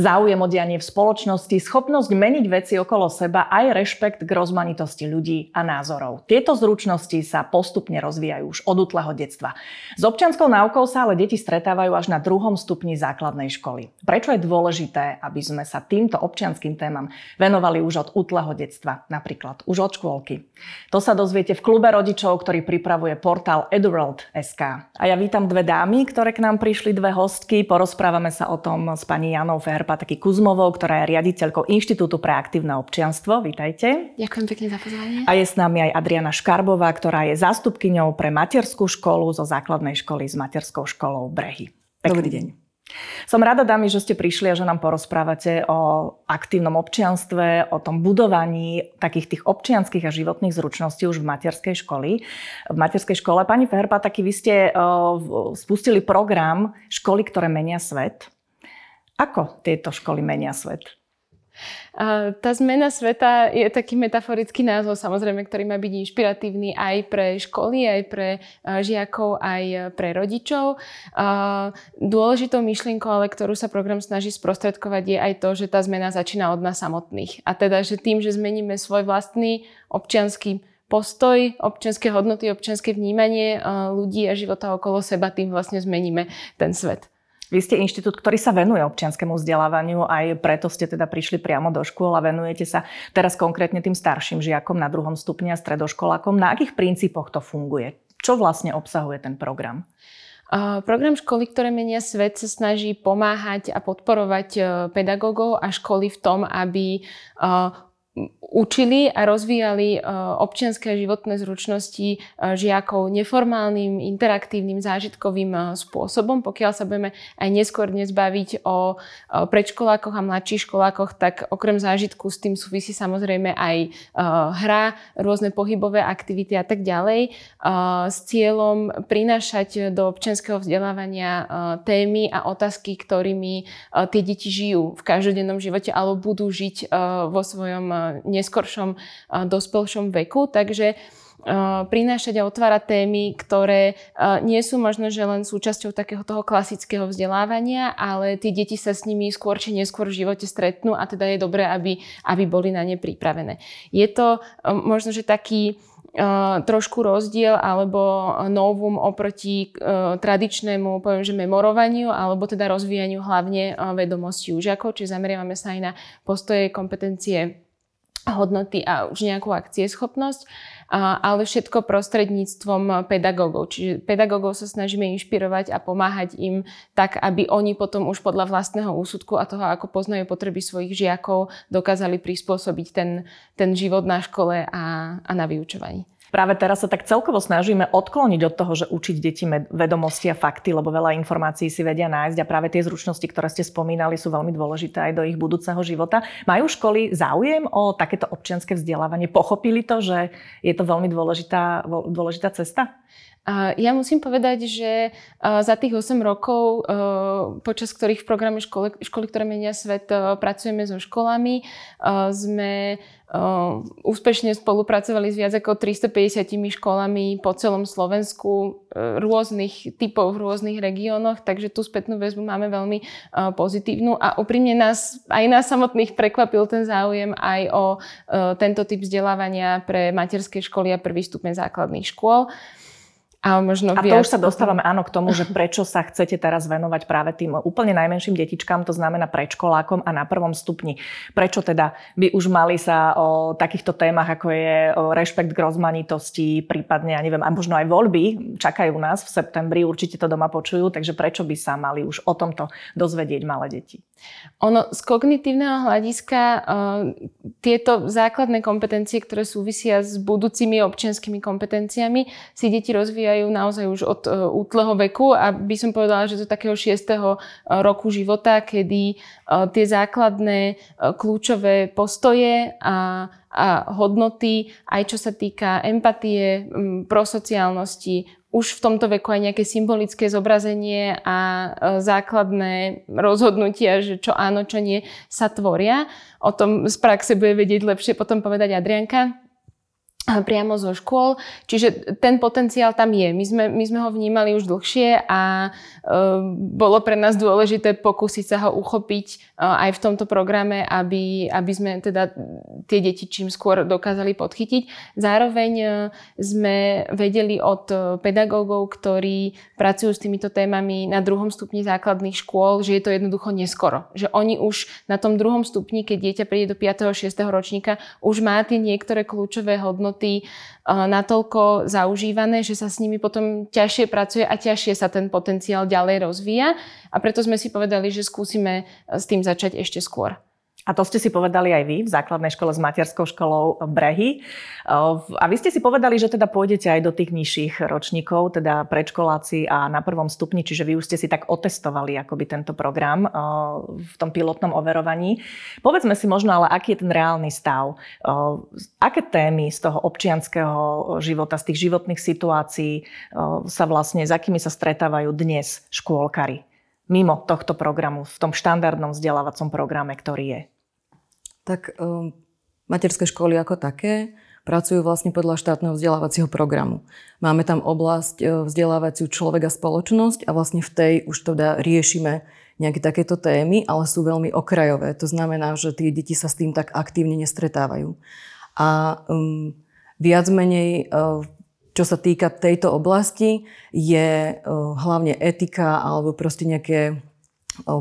Záujem o dianie v spoločnosti, schopnosť meniť veci okolo seba aj rešpekt k rozmanitosti ľudí a názorov. Tieto zručnosti sa postupne rozvíjajú už od útleho detstva. S občianskou náukou sa ale deti stretávajú až na druhom stupni základnej školy. Prečo je dôležité, aby sme sa týmto občianským témam venovali už od útleho detstva, napríklad už od škôlky? To sa dozviete v klube rodičov, ktorý pripravuje portál eduworld.sk. A ja vítam dve dámy, ktoré k nám prišli, dve hostky. Porozprávame sa o tom s pani Janou Fer Karpateky Kuzmovou, ktorá je riaditeľkou Inštitútu pre aktívne občianstvo. Vítajte. Ďakujem pekne za pozvanie. A je s nami aj Adriana Škarbová, ktorá je zástupkyňou pre materskú školu zo základnej školy s materskou školou Brehy. Pekný Dobrý deň. Som rada, dámy, že ste prišli a že nám porozprávate o aktívnom občianstve, o tom budovaní takých tých občianských a životných zručností už v materskej školy. V materskej škole, pani Ferpa, taký vy ste spustili program Školy, ktoré menia svet. Ako tieto školy menia svet? Tá zmena sveta je taký metaforický názov, samozrejme, ktorý má byť inšpiratívny aj pre školy, aj pre žiakov, aj pre rodičov. Dôležitou myšlienkou, ale ktorú sa program snaží sprostredkovať, je aj to, že tá zmena začína od nás samotných. A teda, že tým, že zmeníme svoj vlastný občianský postoj, občianske hodnoty, občianske vnímanie ľudí a života okolo seba, tým vlastne zmeníme ten svet. Vy ste inštitút, ktorý sa venuje občianskému vzdelávaniu, aj preto ste teda prišli priamo do škôl a venujete sa teraz konkrétne tým starším žiakom na druhom stupni a stredoškolákom. Na akých princípoch to funguje? Čo vlastne obsahuje ten program? Program školy, ktoré menia svet, sa snaží pomáhať a podporovať e, pedagógov a školy v tom, aby e, učili a rozvíjali e, občianské životné zručnosti e, žiakov neformálnym, interaktívnym, zážitkovým e, spôsobom. Pokiaľ sa budeme aj neskôr dnes baviť o predškolákoch a mladších školákoch, tak okrem zážitku s tým súvisí samozrejme aj hra, rôzne pohybové aktivity a tak ďalej s cieľom prinášať do občianského vzdelávania témy a otázky, ktorými tie deti žijú v každodennom živote alebo budú žiť vo svojom neskoršom dospelšom veku. Takže prinášať a otvárať témy, ktoré nie sú možno, že len súčasťou takého toho klasického vzdelávania, ale tie deti sa s nimi skôr či neskôr v živote stretnú a teda je dobré, aby, aby boli na ne pripravené. Je to možno, že taký trošku rozdiel alebo novum oproti tradičnému, poviem, že memorovaniu alebo teda rozvíjaniu hlavne vedomostí u žiakov, čiže zameriavame sa aj na postoje, kompetencie hodnoty a už nejakú akcieschopnosť, ale všetko prostredníctvom pedagógov. Čiže pedagógov sa snažíme inšpirovať a pomáhať im tak, aby oni potom už podľa vlastného úsudku a toho, ako poznajú potreby svojich žiakov, dokázali prispôsobiť ten, ten život na škole a, a na vyučovaní. Práve teraz sa tak celkovo snažíme odkloniť od toho, že učiť deti vedomosti a fakty, lebo veľa informácií si vedia nájsť a práve tie zručnosti, ktoré ste spomínali, sú veľmi dôležité aj do ich budúceho života. Majú školy záujem o takéto občianske vzdelávanie? Pochopili to, že je to veľmi dôležitá, dôležitá cesta? Ja musím povedať, že za tých 8 rokov, počas ktorých v programe školy, školy ktoré menia svet, pracujeme so školami, sme úspešne spolupracovali s viac ako 350 školami po celom Slovensku rôznych typov v rôznych regiónoch, takže tú spätnú väzbu máme veľmi pozitívnu a úprimne nás, aj nás samotných prekvapil ten záujem aj o tento typ vzdelávania pre materské školy a prvý stupeň základných škôl. A, možno a to už sa dostávame áno k tomu, že prečo sa chcete teraz venovať práve tým úplne najmenším detičkám, to znamená predškolákom a na prvom stupni. Prečo teda by už mali sa o takýchto témach, ako je rešpekt k rozmanitosti, prípadne, ja neviem, a možno aj voľby čakajú nás v septembri, určite to doma počujú, takže prečo by sa mali už o tomto dozvedieť malé deti? Ono z kognitívneho hľadiska uh, tieto základné kompetencie, ktoré súvisia s budúcimi občianskými kompetenciami, si deti rozvíjajú naozaj už od uh, útleho veku a by som povedala, že do takého 6. roku života, kedy uh, tie základné kľúčové postoje a a hodnoty, aj čo sa týka empatie, prosociálnosti, už v tomto veku aj nejaké symbolické zobrazenie a e, základné rozhodnutia, že čo áno, čo nie, sa tvoria. O tom z praxe bude vedieť lepšie potom povedať Adrianka. Priamo zo škôl. Čiže ten potenciál tam je. My sme, my sme ho vnímali už dlhšie a e, bolo pre nás dôležité pokúsiť sa ho uchopiť e, aj v tomto programe, aby, aby sme teda tie deti čím skôr dokázali podchytiť. Zároveň e, sme vedeli od pedagógov, ktorí pracujú s týmito témami na druhom stupni základných škôl, že je to jednoducho neskoro. Že oni už na tom druhom stupni, keď dieťa príde do 5. 6. ročníka, už má tie niektoré kľúčové hodnoty hodnoty natoľko zaužívané, že sa s nimi potom ťažšie pracuje a ťažšie sa ten potenciál ďalej rozvíja. A preto sme si povedali, že skúsime s tým začať ešte skôr. A to ste si povedali aj vy v základnej škole s materskou školou Brehy. A vy ste si povedali, že teda pôjdete aj do tých nižších ročníkov, teda predškoláci a na prvom stupni, čiže vy už ste si tak otestovali akoby tento program v tom pilotnom overovaní. Povedzme si možno ale, aký je ten reálny stav. Aké témy z toho občianského života, z tých životných situácií sa vlastne, s akými sa stretávajú dnes škôlkari? Mimo tohto programu, v tom štandardnom vzdelávacom programe, ktorý je? Tak um, materské školy ako také pracujú vlastne podľa štátneho vzdelávacieho programu. Máme tam oblasť e, vzdelávaciu človek a spoločnosť a vlastne v tej už teda riešime nejaké takéto témy, ale sú veľmi okrajové. To znamená, že tie deti sa s tým tak aktívne nestretávajú. A um, viac menej uh, čo sa týka tejto oblasti, je hlavne etika alebo proste nejaké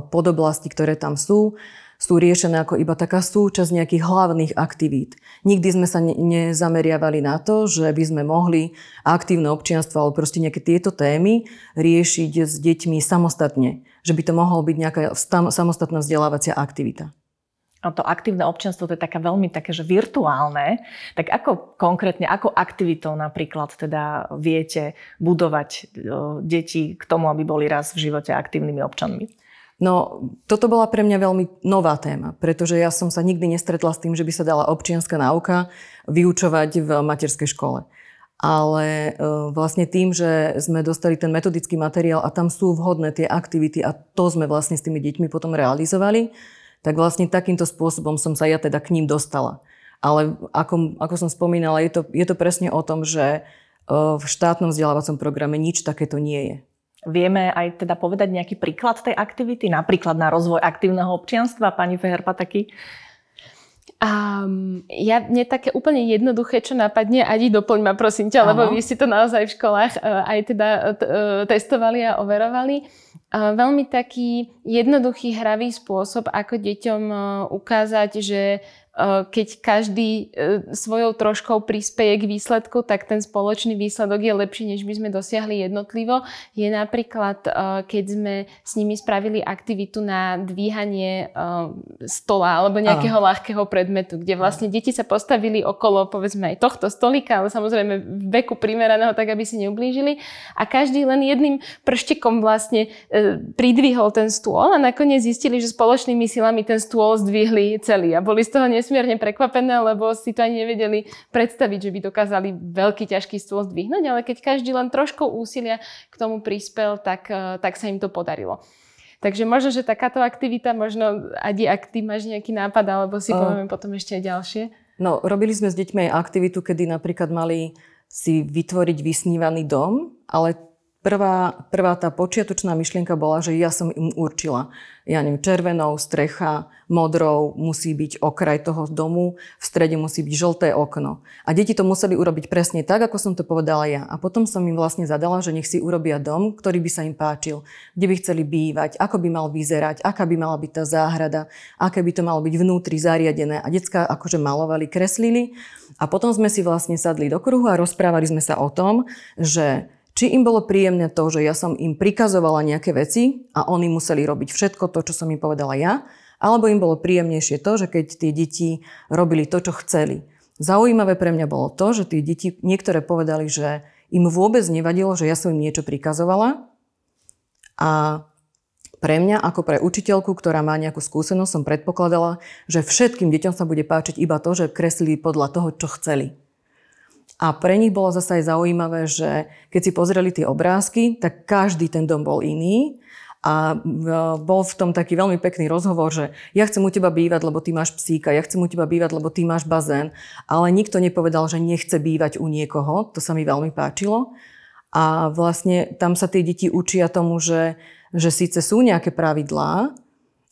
podoblasti, ktoré tam sú sú riešené ako iba taká súčasť nejakých hlavných aktivít. Nikdy sme sa ne- nezameriavali na to, že by sme mohli aktívne občianstvo alebo proste nejaké tieto témy riešiť s deťmi samostatne. Že by to mohol byť nejaká samostatná vzdelávacia aktivita. A to aktívne občianstvo to je taká veľmi také, že virtuálne. Tak ako konkrétne, ako aktivitou napríklad teda viete budovať deti k tomu, aby boli raz v živote aktívnymi občanmi? No, toto bola pre mňa veľmi nová téma, pretože ja som sa nikdy nestretla s tým, že by sa dala občianská náuka vyučovať v materskej škole. Ale e, vlastne tým, že sme dostali ten metodický materiál a tam sú vhodné tie aktivity a to sme vlastne s tými deťmi potom realizovali, tak vlastne takýmto spôsobom som sa ja teda k ním dostala. Ale ako, ako som spomínala, je to, je to presne o tom, že e, v štátnom vzdelávacom programe nič takéto nie je. Vieme aj teda povedať nejaký príklad tej aktivity, napríklad na rozvoj aktívneho občianstva, pani Feherpa taký? Um, ja, mne také úplne jednoduché, čo napadne, Adi, doplň ma prosím ťa, lebo vy ste to naozaj v školách uh, aj teda uh, testovali a overovali. Uh, veľmi taký jednoduchý, hravý spôsob, ako deťom uh, ukázať, že keď každý eh, svojou troškou prispieje k výsledku, tak ten spoločný výsledok je lepší, než by sme dosiahli jednotlivo. Je napríklad, eh, keď sme s nimi spravili aktivitu na dvíhanie stola alebo nejakého Aha. ľahkého predmetu, kde vlastne deti sa postavili okolo povedzme aj tohto stolika, ale samozrejme v veku primeraného, tak aby si neublížili. A každý len jedným prštekom vlastne pridvihol ten stôl a nakoniec zistili, že spoločnými silami ten stôl zdvihli celý a boli z toho nesmierne prekvapené, lebo si to ani nevedeli predstaviť, že by dokázali veľký ťažký stôl zdvihnúť, ale keď každý len trošku úsilia k tomu prispel, tak, eh, tak sa im to podarilo. Takže možno, že takáto aktivita, možno Adi, ak ty máš nejaký nápad, alebo si uh, povieme potom ešte aj ďalšie. No, robili sme s deťmi aj aktivitu, kedy napríklad mali si vytvoriť vysnívaný dom, ale Prvá, prvá tá počiatočná myšlienka bola, že ja som im určila, ja neviem, červenou, strecha, modrou musí byť okraj toho domu, v strede musí byť žlté okno. A deti to museli urobiť presne tak, ako som to povedala ja. A potom som im vlastne zadala, že nech si urobia dom, ktorý by sa im páčil, kde by chceli bývať, ako by mal vyzerať, aká by mala byť tá záhrada, aké by to malo byť vnútri zariadené. A decka akože malovali, kreslili. A potom sme si vlastne sadli do kruhu a rozprávali sme sa o tom, že či im bolo príjemné to, že ja som im prikazovala nejaké veci a oni museli robiť všetko to, čo som im povedala ja, alebo im bolo príjemnejšie to, že keď tie deti robili to, čo chceli. Zaujímavé pre mňa bolo to, že tie deti niektoré povedali, že im vôbec nevadilo, že ja som im niečo prikazovala a pre mňa, ako pre učiteľku, ktorá má nejakú skúsenosť, som predpokladala, že všetkým deťom sa bude páčiť iba to, že kreslili podľa toho, čo chceli. A pre nich bolo zase aj zaujímavé, že keď si pozreli tie obrázky, tak každý ten dom bol iný. A bol v tom taký veľmi pekný rozhovor, že ja chcem u teba bývať, lebo ty máš psíka, ja chcem u teba bývať, lebo ty máš bazén, ale nikto nepovedal, že nechce bývať u niekoho, to sa mi veľmi páčilo. A vlastne tam sa tie deti učia tomu, že, že síce sú nejaké pravidlá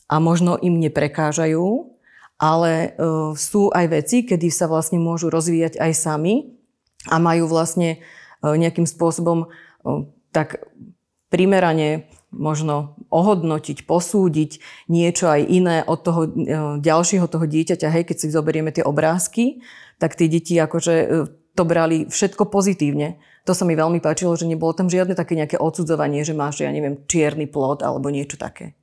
a možno im neprekážajú, ale uh, sú aj veci, kedy sa vlastne môžu rozvíjať aj sami a majú vlastne uh, nejakým spôsobom uh, tak primerane možno ohodnotiť, posúdiť niečo aj iné od toho e, ďalšieho toho dieťaťa. Hej, keď si zoberieme tie obrázky, tak tie deti akože e, to brali všetko pozitívne. To sa mi veľmi páčilo, že nebolo tam žiadne také nejaké odsudzovanie, že máš, ja neviem, čierny plot alebo niečo také.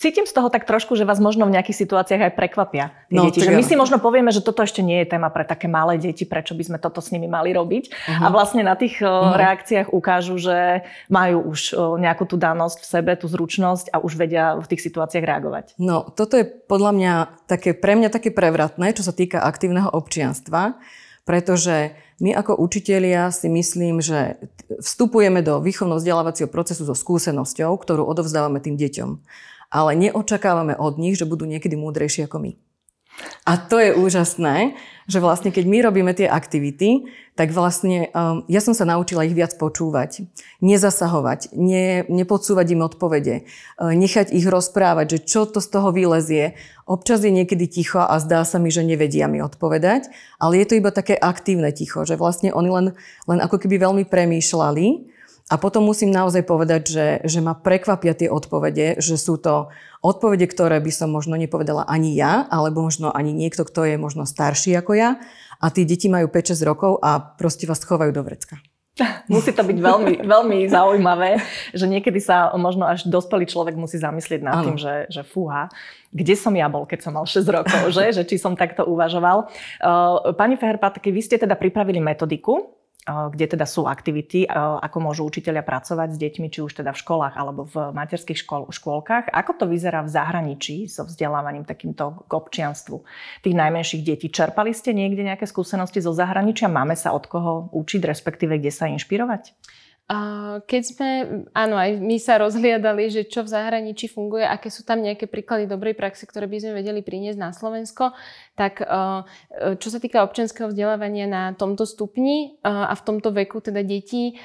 Cítim z toho tak trošku, že vás možno v nejakých situáciách aj prekvapia tie no, deti. Že my si možno povieme, že toto ešte nie je téma pre také malé deti, prečo by sme toto s nimi mali robiť. Uh-huh. A vlastne na tých uh-huh. reakciách ukážu, že majú už nejakú tú danosť v sebe, tú zručnosť a už vedia v tých situáciách reagovať. No, toto je podľa mňa také, pre mňa také prevratné, čo sa týka aktívneho občianstva, pretože my ako učitelia si myslím, že vstupujeme do výchovno-vzdelávacieho procesu so skúsenosťou, ktorú odovzdávame tým deťom. Ale neočakávame od nich, že budú niekedy múdrejší ako my. A to je úžasné, že vlastne keď my robíme tie aktivity, tak vlastne um, ja som sa naučila ich viac počúvať, nezasahovať, ne, nepodsúvať im odpovede, uh, nechať ich rozprávať, že čo to z toho vylezie. Občas je niekedy ticho a zdá sa mi, že nevedia mi odpovedať, ale je to iba také aktívne ticho, že vlastne oni len, len ako keby veľmi premýšľali a potom musím naozaj povedať, že, že ma prekvapia tie odpovede, že sú to odpovede, ktoré by som možno nepovedala ani ja, alebo možno ani niekto, kto je možno starší ako ja. A tí deti majú 5-6 rokov a proste vás chovajú do vrecka. Musí to byť veľmi, veľmi zaujímavé, že niekedy sa možno až dospelý človek musí zamyslieť nad ano. tým, že, že fúha, kde som ja bol, keď som mal 6 rokov, že, že či som takto uvažoval. Uh, pani Feherpatky, vy ste teda pripravili metodiku, kde teda sú aktivity, ako môžu učiteľia pracovať s deťmi, či už teda v školách alebo v materských škol, škôlkach. Ako to vyzerá v zahraničí so vzdelávaním takýmto k občianstvu tých najmenších detí? Čerpali ste niekde nejaké skúsenosti zo zahraničia? Máme sa od koho učiť, respektíve kde sa inšpirovať? Keď sme, áno, aj my sa rozhliadali, že čo v zahraničí funguje, aké sú tam nejaké príklady dobrej praxe, ktoré by sme vedeli priniesť na Slovensko, tak čo sa týka občianského vzdelávania na tomto stupni a v tomto veku teda detí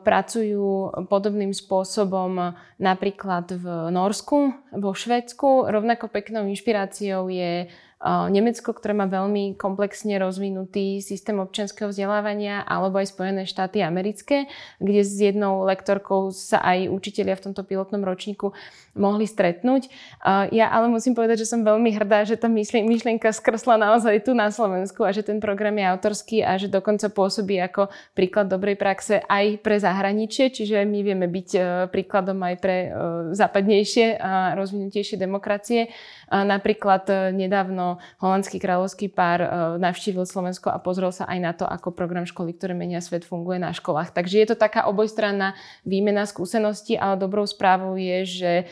pracujú podobným spôsobom napríklad v Norsku, vo Švedsku. Rovnako peknou inšpiráciou je Nemecko, ktoré má veľmi komplexne rozvinutý systém občianského vzdelávania, alebo aj Spojené štáty americké, kde s jednou lektorkou sa aj učitelia v tomto pilotnom ročníku mohli stretnúť. Ja ale musím povedať, že som veľmi hrdá, že tá myšlienka skrsla naozaj tu na Slovensku a že ten program je autorský a že dokonca pôsobí ako príklad dobrej praxe aj pre zahraničie, čiže my vieme byť príkladom aj pre západnejšie a rozvinutejšie demokracie. Napríklad e, nedávno holandský kráľovský pár e, navštívil Slovensko a pozrel sa aj na to, ako program školy, ktoré menia svet, funguje na školách. Takže je to taká obojstranná výmena skúseností, ale dobrou správou je, že e,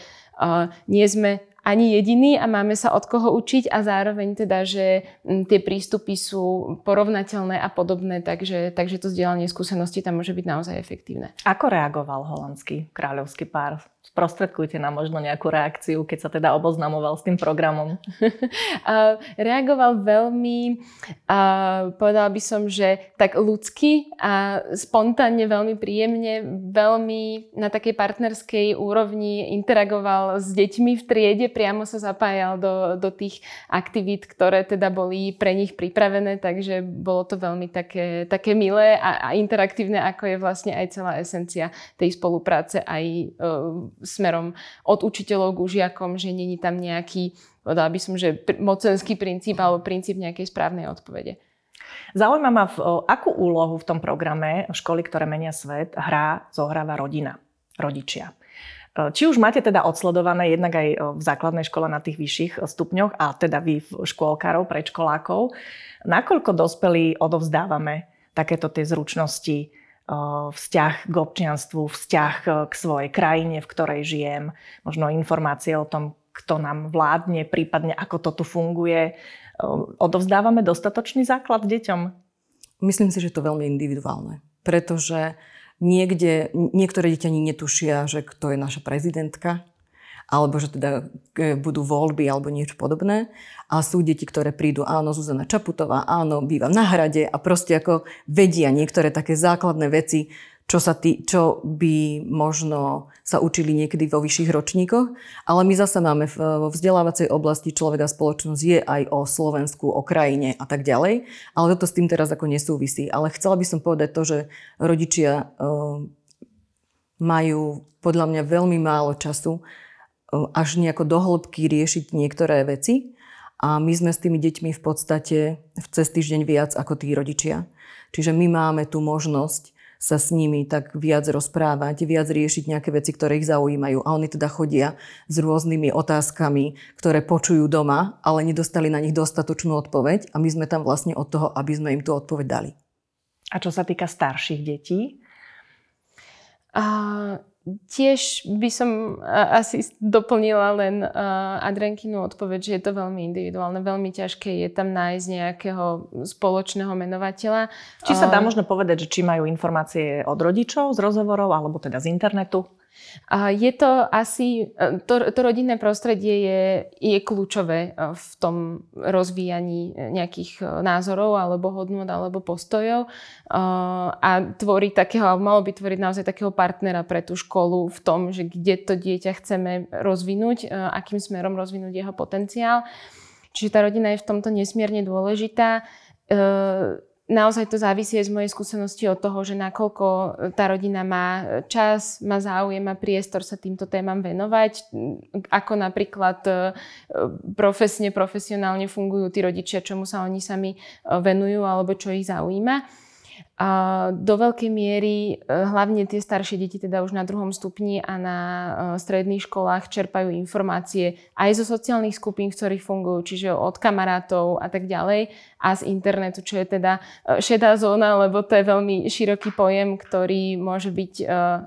nie sme ani jediný a máme sa od koho učiť a zároveň teda, že tie prístupy sú porovnateľné a podobné, takže, takže to zdieľanie skúseností tam môže byť naozaj efektívne. Ako reagoval holandský kráľovský pár Sprostredkujte nám možno nejakú reakciu, keď sa teda oboznamoval s tým programom. Reagoval veľmi, povedala by som, že tak ľudsky a spontánne, veľmi príjemne, veľmi na takej partnerskej úrovni interagoval s deťmi v triede, priamo sa zapájal do, do tých aktivít, ktoré teda boli pre nich pripravené, takže bolo to veľmi také, také milé a, a interaktívne, ako je vlastne aj celá esencia tej spolupráce aj e, smerom od učiteľov k žiakom, že není tam nejaký, povedala by som, že mocenský princíp alebo princíp nejakej správnej odpovede. Zaujíma ma, v, akú úlohu v tom programe Školy, ktoré menia svet, hrá, zohráva rodina, rodičia. Či už máte teda odsledované jednak aj v základnej škole na tých vyšších stupňoch a teda vy škôlkarov, predškolákov, nakoľko dospelí odovzdávame takéto tie zručnosti vzťah k občianstvu, vzťah k svojej krajine, v ktorej žijem, možno informácie o tom, kto nám vládne, prípadne ako to tu funguje. Odovzdávame dostatočný základ deťom? Myslím si, že to je veľmi individuálne, pretože niekde, niektoré deti ani netušia, že kto je naša prezidentka, alebo že teda e, budú voľby alebo niečo podobné. A sú deti, ktoré prídu, áno, Zuzana Čaputová, áno, bývam na hrade a proste ako vedia niektoré také základné veci, čo, sa tý, čo by možno sa učili niekedy vo vyšších ročníkoch. Ale my zase máme vo vzdelávacej oblasti človek a spoločnosť je aj o Slovensku, o krajine a tak ďalej. Ale toto s tým teraz ako nesúvisí. Ale chcela by som povedať to, že rodičia uh, majú podľa mňa veľmi málo času až nejako dohlbky riešiť niektoré veci. A my sme s tými deťmi v podstate v cez týždeň viac ako tí rodičia. Čiže my máme tú možnosť sa s nimi tak viac rozprávať, viac riešiť nejaké veci, ktoré ich zaujímajú. A oni teda chodia s rôznymi otázkami, ktoré počujú doma, ale nedostali na nich dostatočnú odpoveď a my sme tam vlastne od toho, aby sme im tú odpoveď dali. A čo sa týka starších detí? A Tiež by som asi doplnila len Adrenkinu odpoveď, že je to veľmi individuálne, veľmi ťažké je tam nájsť nejakého spoločného menovateľa. Či sa dá možno povedať, že či majú informácie od rodičov z rozhovorov, alebo teda z internetu? Je to asi, e, to, to rodinné prostredie je, je kľúčové e, v tom rozvíjaní nejakých e, názorov alebo hodnot alebo postojov a tvorí takého, malo by tvoriť naozaj takého partnera pre tú školu v tom, že kde to dieťa chceme rozvinúť, akým smerom rozvinúť jeho potenciál. Čiže tá rodina je v tomto nesmierne dôležitá naozaj to závisí z mojej skúsenosti od toho, že nakoľko tá rodina má čas, má záujem, má priestor sa týmto témam venovať, ako napríklad e, profesne, profesionálne fungujú tí rodičia, čomu sa oni sami e, venujú alebo čo ich zaujíma. A do veľkej miery, e, hlavne tie staršie deti, teda už na druhom stupni a na e, stredných školách čerpajú informácie aj zo sociálnych skupín, v ktorých fungujú, čiže od kamarátov a tak ďalej a z internetu, čo je teda e, šedá zóna, lebo to je veľmi široký pojem, ktorý môže byť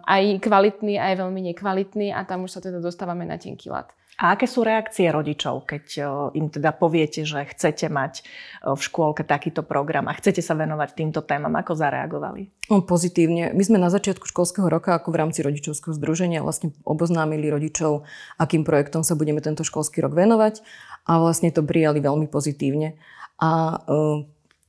aj kvalitný, aj veľmi nekvalitný a tam už sa teda dostávame na tenký lat. A aké sú reakcie rodičov, keď im teda poviete, že chcete mať v škôlke takýto program a chcete sa venovať týmto témam? Ako zareagovali? Pozitívne. My sme na začiatku školského roka ako v rámci rodičovského združenia vlastne oboznámili rodičov, akým projektom sa budeme tento školský rok venovať a vlastne to prijali veľmi pozitívne. A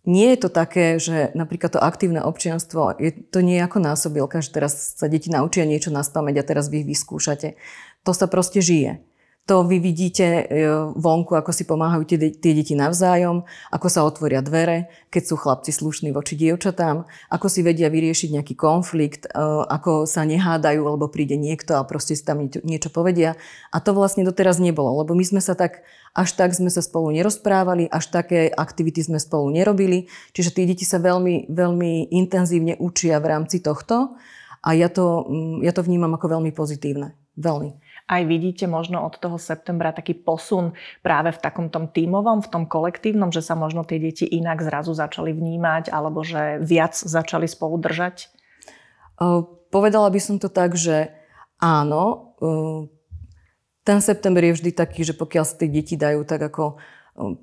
nie je to také, že napríklad to aktívne občianstvo, je, to nie ako násobilka, že teraz sa deti naučia niečo na spameť a teraz vy ich vyskúšate. To sa proste žije. To vy vidíte e, vonku, ako si pomáhajú tie, tie deti navzájom, ako sa otvoria dvere, keď sú chlapci slušní voči dievčatám, ako si vedia vyriešiť nejaký konflikt, e, ako sa nehádajú, alebo príde niekto a proste si tam niečo povedia. A to vlastne doteraz nebolo, lebo my sme sa tak, až tak sme sa spolu nerozprávali, až také aktivity sme spolu nerobili. Čiže tí deti sa veľmi, veľmi intenzívne učia v rámci tohto a ja to, mm, ja to vnímam ako veľmi pozitívne. Veľmi aj vidíte možno od toho septembra taký posun práve v takom tom tímovom, v tom kolektívnom, že sa možno tie deti inak zrazu začali vnímať alebo že viac začali spolu držať? Povedala by som to tak, že áno, ten september je vždy taký, že pokiaľ sa tie deti dajú tak ako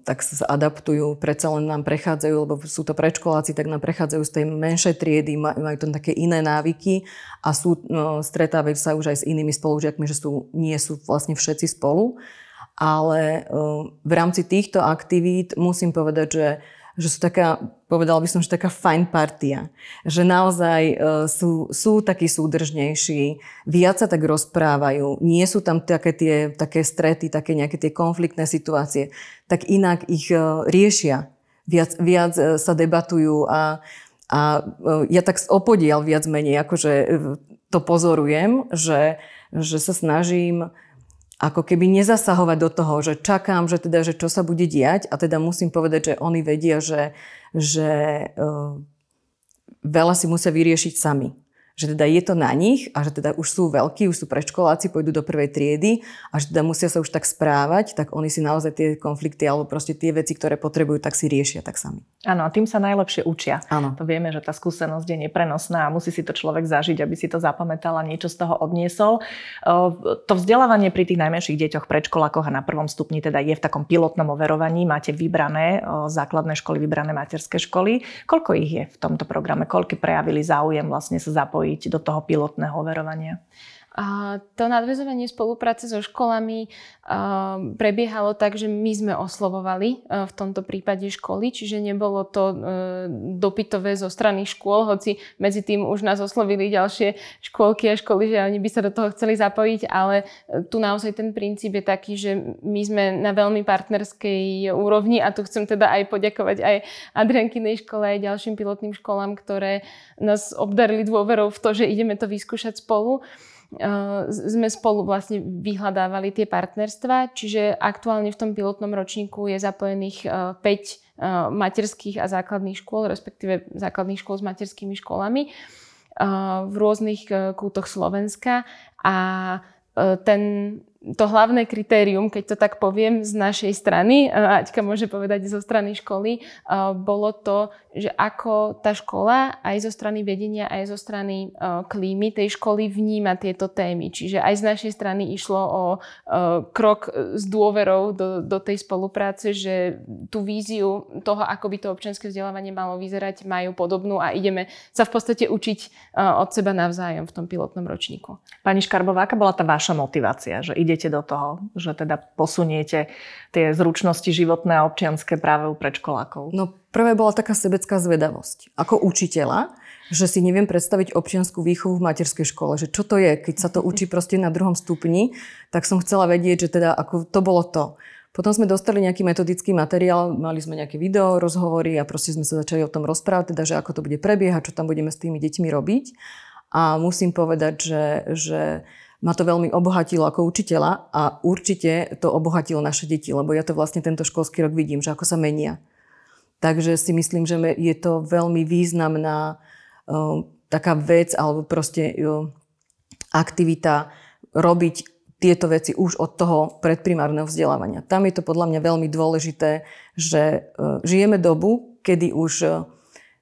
tak sa adaptujú, predsa len nám prechádzajú, lebo sú to predškoláci, tak nám prechádzajú z tej menšej triedy, majú tam také iné návyky a sú, no, stretávajú sa už aj s inými spolužiakmi, že sú, nie sú vlastne všetci spolu. Ale v rámci týchto aktivít musím povedať, že že sú taká, povedala by som, že taká fajn partia. Že naozaj uh, sú, sú takí súdržnejší, viac sa tak rozprávajú, nie sú tam také tie také strety, také nejaké tie konfliktné situácie, tak inak ich uh, riešia. Viac, viac uh, sa debatujú a, a ja tak opodiel viac menej, akože to pozorujem, že, že sa snažím ako keby nezasahovať do toho, že čakám, že teda, že čo sa bude diať a teda musím povedať, že oni vedia, že, že uh, veľa si musia vyriešiť sami že teda je to na nich a že teda už sú veľkí, už sú predškoláci, pôjdu do prvej triedy a že teda musia sa už tak správať, tak oni si naozaj tie konflikty alebo proste tie veci, ktoré potrebujú, tak si riešia tak sami. Áno, a tým sa najlepšie učia. Áno. To vieme, že tá skúsenosť je neprenosná a musí si to človek zažiť, aby si to zapamätal a niečo z toho odniesol. To vzdelávanie pri tých najmenších deťoch, predškolákoch a na prvom stupni teda je v takom pilotnom overovaní. Máte vybrané základné školy, vybrané materské školy. Koľko ich je v tomto programe? Koľko prejavili záujem vlastne sa zapojiť zapojiť do toho pilotného overovania? To nadvezovanie spolupráce so školami prebiehalo tak, že my sme oslovovali v tomto prípade školy, čiže nebolo to e, dopytové zo strany škôl, hoci medzi tým už nás oslovili ďalšie škôlky a školy, že oni by sa do toho chceli zapojiť, ale e, tu naozaj ten princíp je taký, že my sme na veľmi partnerskej úrovni a tu chcem teda aj poďakovať aj Adriankinej škole, aj ďalším pilotným školám, ktoré nás obdarili dôverou v to, že ideme to vyskúšať spolu sme spolu vlastne vyhľadávali tie partnerstva, čiže aktuálne v tom pilotnom ročníku je zapojených 5 materských a základných škôl, respektíve základných škôl s materskými školami v rôznych kútoch Slovenska. A ten to hlavné kritérium, keď to tak poviem, z našej strany, Aťka môže povedať zo strany školy, bolo to, že ako tá škola aj zo strany vedenia, aj zo strany klímy tej školy vníma tieto témy. Čiže aj z našej strany išlo o krok s dôverou do, do tej spolupráce, že tú víziu toho, ako by to občianske vzdelávanie malo vyzerať, majú podobnú a ideme sa v podstate učiť od seba navzájom v tom pilotnom ročníku. Pani Škarbová, aká bola tá vaša motivácia, že ide idete do toho, že teda posuniete tie zručnosti životné a občianské práve u predškolákov? No prvé bola taká sebecká zvedavosť. Ako učiteľa, že si neviem predstaviť občianskú výchovu v materskej škole, že čo to je, keď sa to učí proste na druhom stupni, tak som chcela vedieť, že teda ako to bolo to. Potom sme dostali nejaký metodický materiál, mali sme nejaké video, rozhovory a proste sme sa začali o tom rozprávať, teda, že ako to bude prebiehať, čo tam budeme s tými deťmi robiť. A musím povedať, že, že ma to veľmi obohatilo ako učiteľa a určite to obohatilo naše deti, lebo ja to vlastne tento školský rok vidím, že ako sa menia. Takže si myslím, že je to veľmi významná uh, taká vec alebo proste uh, aktivita robiť tieto veci už od toho predprimárneho vzdelávania. Tam je to podľa mňa veľmi dôležité, že uh, žijeme dobu, kedy už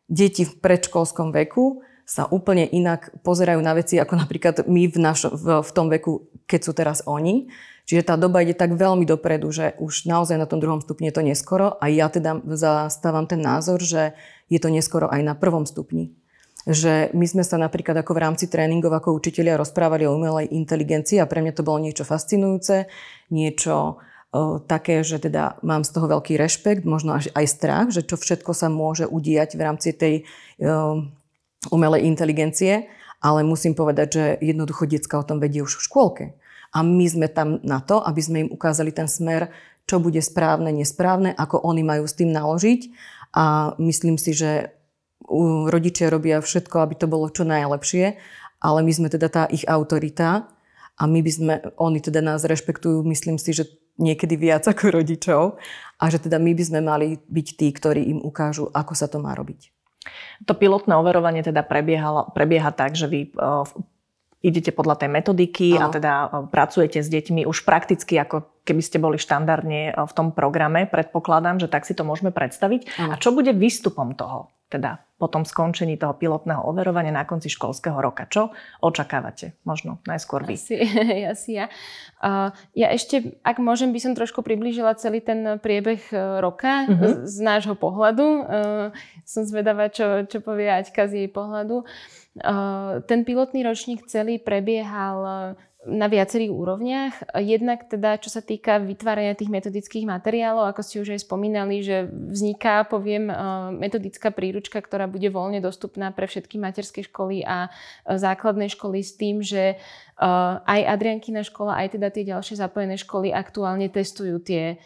deti v predškolskom veku sa úplne inak pozerajú na veci, ako napríklad my v, našo, v, v tom veku, keď sú teraz oni. Čiže tá doba ide tak veľmi dopredu, že už naozaj na tom druhom stupni je to neskoro a ja teda zastávam ten názor, že je to neskoro aj na prvom stupni. Že my sme sa napríklad ako v rámci tréningov ako učitelia rozprávali o umelej inteligencii a pre mňa to bolo niečo fascinujúce, niečo také, že teda mám z toho veľký rešpekt, možno až aj strach, že čo všetko sa môže udiať v rámci tej o, umelej inteligencie, ale musím povedať, že jednoducho detská o tom vedie už v škôlke. A my sme tam na to, aby sme im ukázali ten smer, čo bude správne, nesprávne, ako oni majú s tým naložiť. A myslím si, že rodičia robia všetko, aby to bolo čo najlepšie, ale my sme teda tá ich autorita a my by sme, oni teda nás rešpektujú, myslím si, že niekedy viac ako rodičov a že teda my by sme mali byť tí, ktorí im ukážu, ako sa to má robiť. To pilotné overovanie teda prebieha tak, že vy uh, idete podľa tej metodiky Aho. a teda uh, pracujete s deťmi už prakticky ako keby ste boli štandardne uh, v tom programe, predpokladám, že tak si to môžeme predstaviť. Aho. A čo bude výstupom toho? Teda po tom skončení toho pilotného overovania na konci školského roka. Čo očakávate? Možno najskôr vy. Asi, asi ja. Ja ešte, ak môžem, by som trošku priblížila celý ten priebeh e, roka uh-huh. z, z nášho pohľadu. Som zvedavá, čo, čo povie Aťka z jej pohľadu. Uh, ten pilotný ročník celý prebiehal na viacerých úrovniach. Jednak teda, čo sa týka vytvárania tých metodických materiálov, ako ste už aj spomínali, že vzniká, poviem, e, metodická príručka, ktorá bude voľne dostupná pre všetky materské školy a e, základné školy s tým, že Uh, aj Adriankina škola, aj teda tie ďalšie zapojené školy aktuálne testujú tie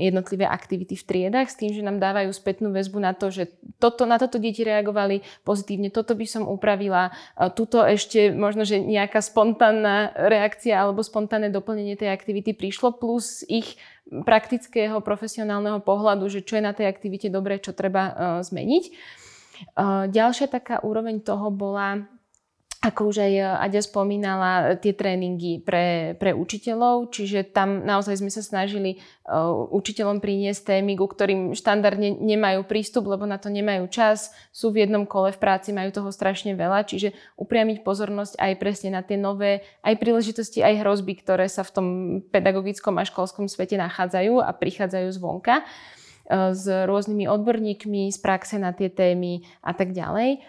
jednotlivé aktivity v triedach s tým, že nám dávajú spätnú väzbu na to, že toto, na toto deti reagovali pozitívne, toto by som upravila, tuto ešte možno, že nejaká spontánna reakcia alebo spontánne doplnenie tej aktivity prišlo, plus ich praktického profesionálneho pohľadu, že čo je na tej aktivite dobré, čo treba uh, zmeniť. Uh, ďalšia taká úroveň toho bola ako už aj eh, Aďa spomínala, tie tréningy pre, pre učiteľov, čiže tam naozaj sme sa snažili uh, učiteľom priniesť témy, ku ktorým štandardne nemajú prístup, lebo na to nemajú čas, sú v jednom kole v práci, majú toho strašne veľa, čiže upriamiť pozornosť aj presne na tie nové, aj príležitosti, aj hrozby, ktoré sa v tom pedagogickom a školskom svete nachádzajú a prichádzajú zvonka uh, s rôznymi odborníkmi z praxe na tie témy a tak ďalej.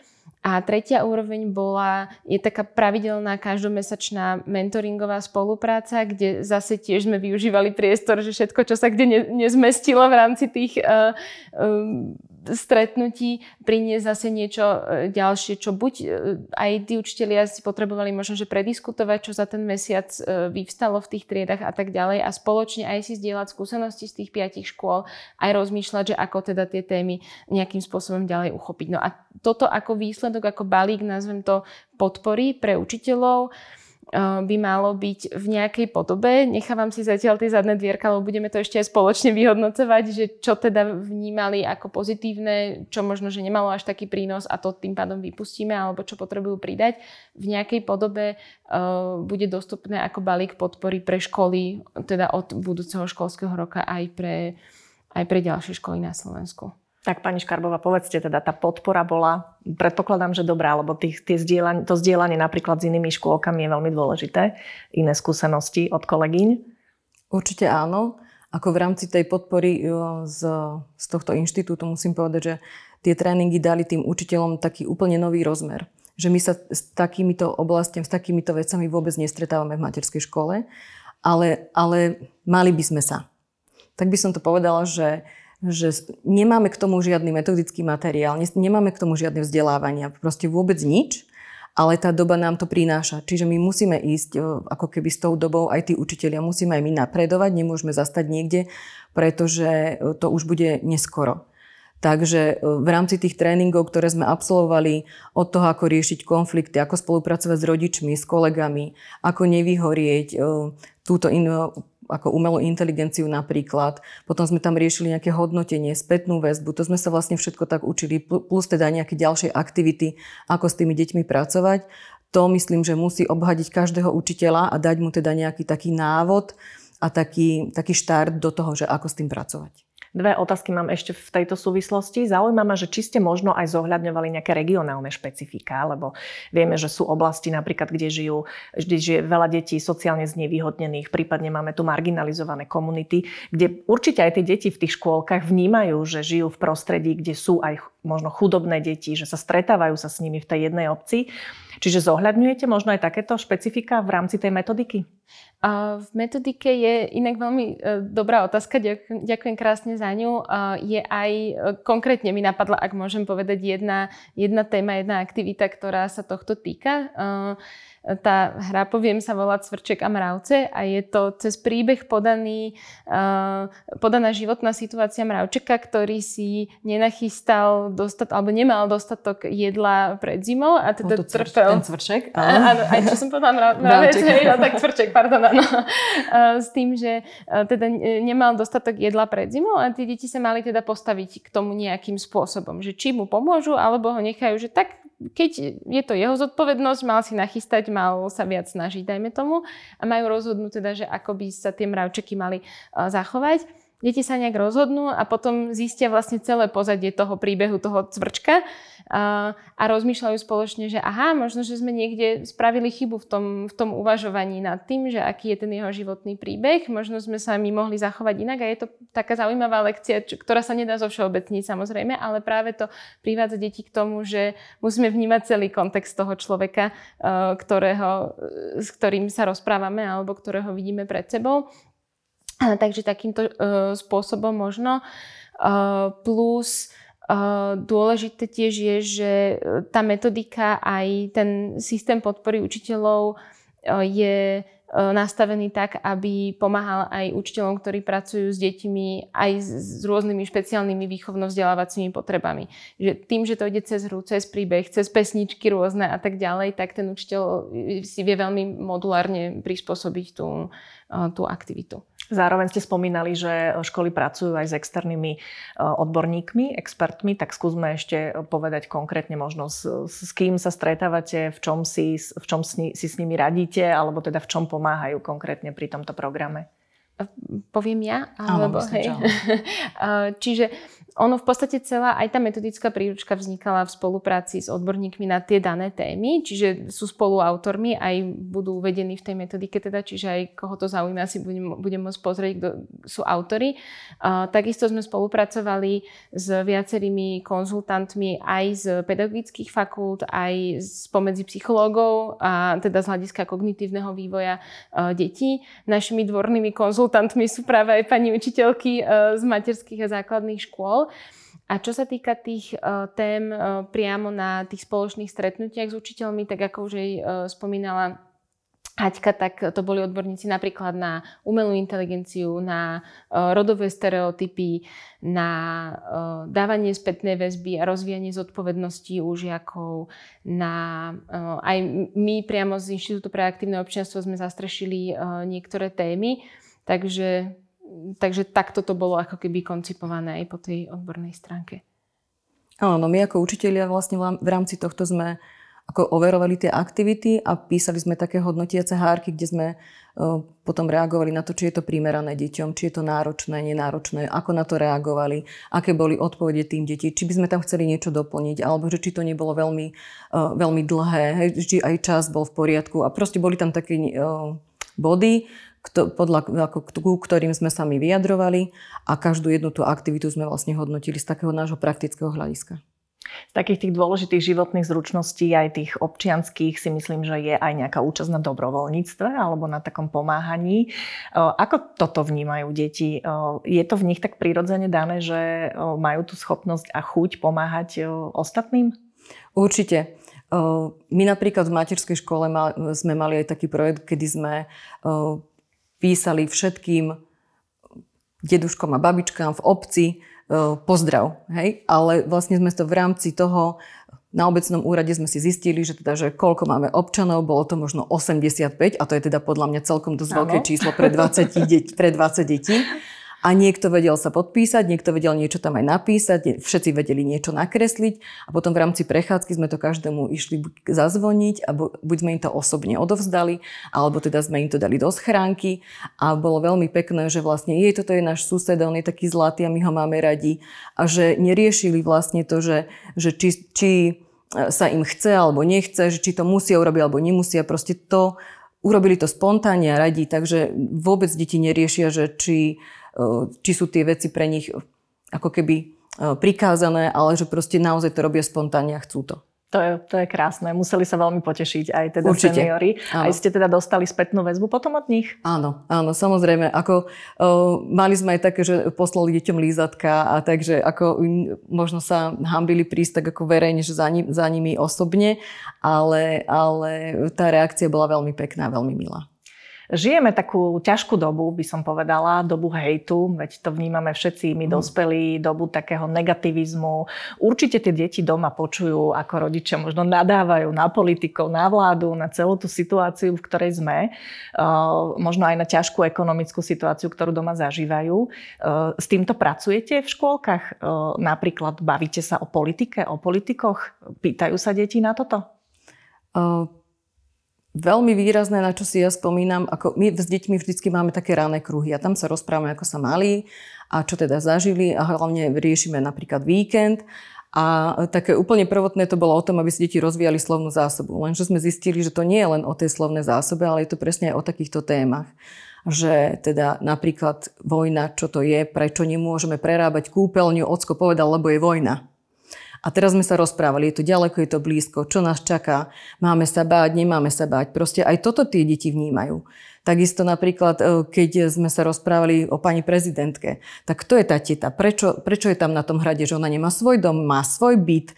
A tretia úroveň bola, je taká pravidelná každomesačná mentoringová spolupráca, kde zase tiež sme využívali priestor, že všetko, čo sa kde ne, nezmestilo v rámci tých uh, um, stretnutí priniesť zase niečo e, ďalšie, čo buď e, aj tí učitelia si potrebovali možno, že prediskutovať, čo za ten mesiac e, vyvstalo v tých triedach a tak ďalej a spoločne aj si zdieľať skúsenosti z tých piatich škôl, aj rozmýšľať, že ako teda tie témy nejakým spôsobom ďalej uchopiť. No a toto ako výsledok, ako balík, nazvem to podpory pre učiteľov, by malo byť v nejakej podobe. Nechávam si zatiaľ tie zadné dvierka, lebo budeme to ešte aj spoločne vyhodnocovať, že čo teda vnímali ako pozitívne, čo možno, že nemalo až taký prínos a to tým pádom vypustíme, alebo čo potrebujú pridať. V nejakej podobe bude dostupné ako balík podpory pre školy, teda od budúceho školského roka aj pre, aj pre ďalšie školy na Slovensku. Tak pani Škarbová, povedzte teda, tá podpora bola, predpokladám, že dobrá, lebo tých, tie zdieľanie, to zdieľanie napríklad s inými škôlkami je veľmi dôležité. Iné skúsenosti od kolegyň? Určite áno. Ako v rámci tej podpory z, z tohto inštitútu musím povedať, že tie tréningy dali tým učiteľom taký úplne nový rozmer. Že my sa s takýmito oblastiami, s takýmito vecami vôbec nestretávame v materskej škole, ale, ale mali by sme sa. Tak by som to povedala, že že nemáme k tomu žiadny metodický materiál, nemáme k tomu žiadne vzdelávania, proste vôbec nič, ale tá doba nám to prináša. Čiže my musíme ísť ako keby s tou dobou, aj tí učiteľia, musíme aj my napredovať, nemôžeme zastať niekde, pretože to už bude neskoro. Takže v rámci tých tréningov, ktoré sme absolvovali, od toho, ako riešiť konflikty, ako spolupracovať s rodičmi, s kolegami, ako nevyhorieť, túto in, ako umelú inteligenciu napríklad. Potom sme tam riešili nejaké hodnotenie, spätnú väzbu. To sme sa vlastne všetko tak učili, plus teda nejaké ďalšie aktivity, ako s tými deťmi pracovať. To myslím, že musí obhadiť každého učiteľa a dať mu teda nejaký taký návod a taký, taký štart do toho, že ako s tým pracovať. Dve otázky mám ešte v tejto súvislosti. Zaujíma ma, že či ste možno aj zohľadňovali nejaké regionálne špecifika, lebo vieme, že sú oblasti napríklad, kde žijú, kde žije veľa detí sociálne znevýhodnených, prípadne máme tu marginalizované komunity, kde určite aj tie deti v tých škôlkach vnímajú, že žijú v prostredí, kde sú aj možno chudobné deti, že sa stretávajú sa s nimi v tej jednej obci. Čiže zohľadňujete možno aj takéto špecifika v rámci tej metodiky? V metodike je inak veľmi e, dobrá otázka, ďakujem krásne za ňu. Je aj, e, konkrétne mi napadla, ak môžem povedať, jedna, jedna téma, jedna aktivita, ktorá sa tohto týka. Tá hra, poviem, sa volá Cvrček a mravce a je to cez príbeh podaný, uh, podaná životná situácia mravčeka, ktorý si nenachystal dostat, alebo nemal dostatok jedla pred zimou a teda oh, trpel. Ten cvrček? Áno, aj čo som povedala, mravec, hej, no, tak cvrček, pardon, áno. Uh, s tým, že uh, teda nemal dostatok jedla pred zimou a tie deti sa mali teda postaviť k tomu nejakým spôsobom, že či mu pomôžu, alebo ho nechajú, že tak keď je to jeho zodpovednosť, mal si nachystať, mal sa viac snažiť, dajme tomu, a majú rozhodnúť teda, že ako by sa tie mravčeky mali zachovať. Deti sa nejak rozhodnú a potom zistia vlastne celé pozadie toho príbehu, toho cvrčka a, a rozmýšľajú spoločne, že aha, možno, že sme niekde spravili chybu v tom, v tom uvažovaní nad tým, že aký je ten jeho životný príbeh, možno sme sa my mohli zachovať inak a je to taká zaujímavá lekcia, čo, ktorá sa nedá zo všeobecniť samozrejme, ale práve to privádza deti k tomu, že musíme vnímať celý kontext toho človeka, ktorého, s ktorým sa rozprávame alebo ktorého vidíme pred sebou. Takže takýmto uh, spôsobom možno. Uh, plus Dôležité tiež je, že e, tá metodika aj ten systém podpory učiteľov e, je e, nastavený tak, aby pomáhal aj učiteľom, ktorí pracujú s deťmi aj s rôznymi špeciálnymi výchovno-vzdelávacími potrebami. Že tým, že to ide cez hru, cez príbeh, cez pesničky rôzne a tak ďalej, tak ten učiteľ si vie veľmi modulárne prispôsobiť tú, tú aktivitu. Zároveň ste spomínali, že školy pracujú aj s externými e, odborníkmi, expertmi, tak skúsme ešte povedať konkrétne možno s, s kým sa stretávate, v čom, si, v čom si, si s nimi radíte, alebo teda v čom pomáhajú konkrétne pri tomto programe. Poviem ja? Alebo, Áno, hej. Čiže ono v podstate celá, aj tá metodická príručka vznikala v spolupráci s odborníkmi na tie dané témy, čiže sú spoluautormi, aj budú uvedení v tej metodike, teda, čiže aj koho to zaujíma, si budem, budem môcť pozrieť, kto sú autory. Uh, takisto sme spolupracovali s viacerými konzultantmi aj z pedagogických fakult, aj spomedzi psychológov a teda z hľadiska kognitívneho vývoja uh, detí. Našimi dvornými konzultantmi sú práve aj pani učiteľky uh, z materských a základných škôl. A čo sa týka tých uh, tém uh, priamo na tých spoločných stretnutiach s učiteľmi, tak ako už aj uh, spomínala Haťka, tak to boli odborníci napríklad na umelú inteligenciu, na rodové stereotypy, na dávanie spätnej väzby a rozvíjanie zodpovedností u žiakov. Na, aj my priamo z Inštitútu pre aktívne občianstvo sme zastrešili niektoré témy, takže takže takto to bolo ako keby koncipované aj po tej odbornej stránke. Áno, no my ako učitelia vlastne v rámci tohto sme ako overovali tie aktivity a písali sme také hodnotiace hárky, kde sme uh, potom reagovali na to, či je to primerané deťom, či je to náročné, nenáročné, ako na to reagovali, aké boli odpovede tým detí, či by sme tam chceli niečo doplniť, alebo že či to nebolo veľmi, uh, veľmi dlhé, či aj čas bol v poriadku a proste boli tam také uh, body, podľa, ako, ku ktorým sme sa my vyjadrovali a každú jednu tú aktivitu sme vlastne hodnotili z takého nášho praktického hľadiska. Z takých tých dôležitých životných zručností, aj tých občianských, si myslím, že je aj nejaká účasť na dobrovoľníctve alebo na takom pomáhaní. Ako toto vnímajú deti? Je to v nich tak prirodzene dané, že majú tú schopnosť a chuť pomáhať ostatným? Určite. My napríklad v materskej škole sme mali aj taký projekt, kedy sme písali všetkým deduškom a babičkám v obci e, pozdrav. Hej? Ale vlastne sme to v rámci toho na obecnom úrade sme si zistili, že teda, že koľko máme občanov, bolo to možno 85 a to je teda podľa mňa celkom dosť veľké číslo pre 20, deť, pre 20 detí a niekto vedel sa podpísať, niekto vedel niečo tam aj napísať, všetci vedeli niečo nakresliť a potom v rámci prechádzky sme to každému išli zazvoniť a buď sme im to osobne odovzdali, alebo teda sme im to dali do schránky. A bolo veľmi pekné, že vlastne jej toto je náš sused, on je taký zlatý a my ho máme radi. A že neriešili vlastne to, že, že či, či sa im chce alebo nechce, že či to musia urobiť alebo nemusia, proste to urobili to spontánne a radi, takže vôbec deti neriešia, že či či sú tie veci pre nich ako keby e, prikázané, ale že proste naozaj to robia spontánne a chcú to. To je, to je krásne. Museli sa veľmi potešiť aj teda Určite. seniori. Áno. Aj ste teda dostali spätnú väzbu potom od nich? Áno, áno, samozrejme. Ako, uh, mali sme aj také, že poslali deťom lízatka a takže ako možno sa hambili prísť tak ako verejne, že za, ni, za nimi osobne, ale, ale tá reakcia bola veľmi pekná, veľmi milá. Žijeme takú ťažkú dobu, by som povedala, dobu hejtu, veď to vnímame všetci my mm. dospelí, dobu takého negativizmu. Určite tie deti doma počujú, ako rodičia možno nadávajú na politikov, na vládu, na celú tú situáciu, v ktorej sme. Uh, možno aj na ťažkú ekonomickú situáciu, ktorú doma zažívajú. Uh, s týmto pracujete v škôlkach? Uh, napríklad bavíte sa o politike, o politikoch? Pýtajú sa deti na toto? Uh, veľmi výrazné, na čo si ja spomínam, ako my s deťmi vždycky máme také ráne kruhy a tam sa rozprávame, ako sa mali a čo teda zažili a hlavne riešime napríklad víkend. A také úplne prvotné to bolo o tom, aby si deti rozvíjali slovnú zásobu. Lenže sme zistili, že to nie je len o tej slovnej zásobe, ale je to presne aj o takýchto témach. Že teda napríklad vojna, čo to je, prečo nemôžeme prerábať kúpeľňu, ocko povedal, lebo je vojna. A teraz sme sa rozprávali, je to ďaleko, je to blízko, čo nás čaká, máme sa báť, nemáme sa báť. Proste aj toto tie deti vnímajú. Takisto napríklad, e, keď sme sa rozprávali o pani prezidentke, tak kto je tá teta? Prečo, prečo je tam na tom hrade, že ona nemá svoj dom, má svoj byt? E,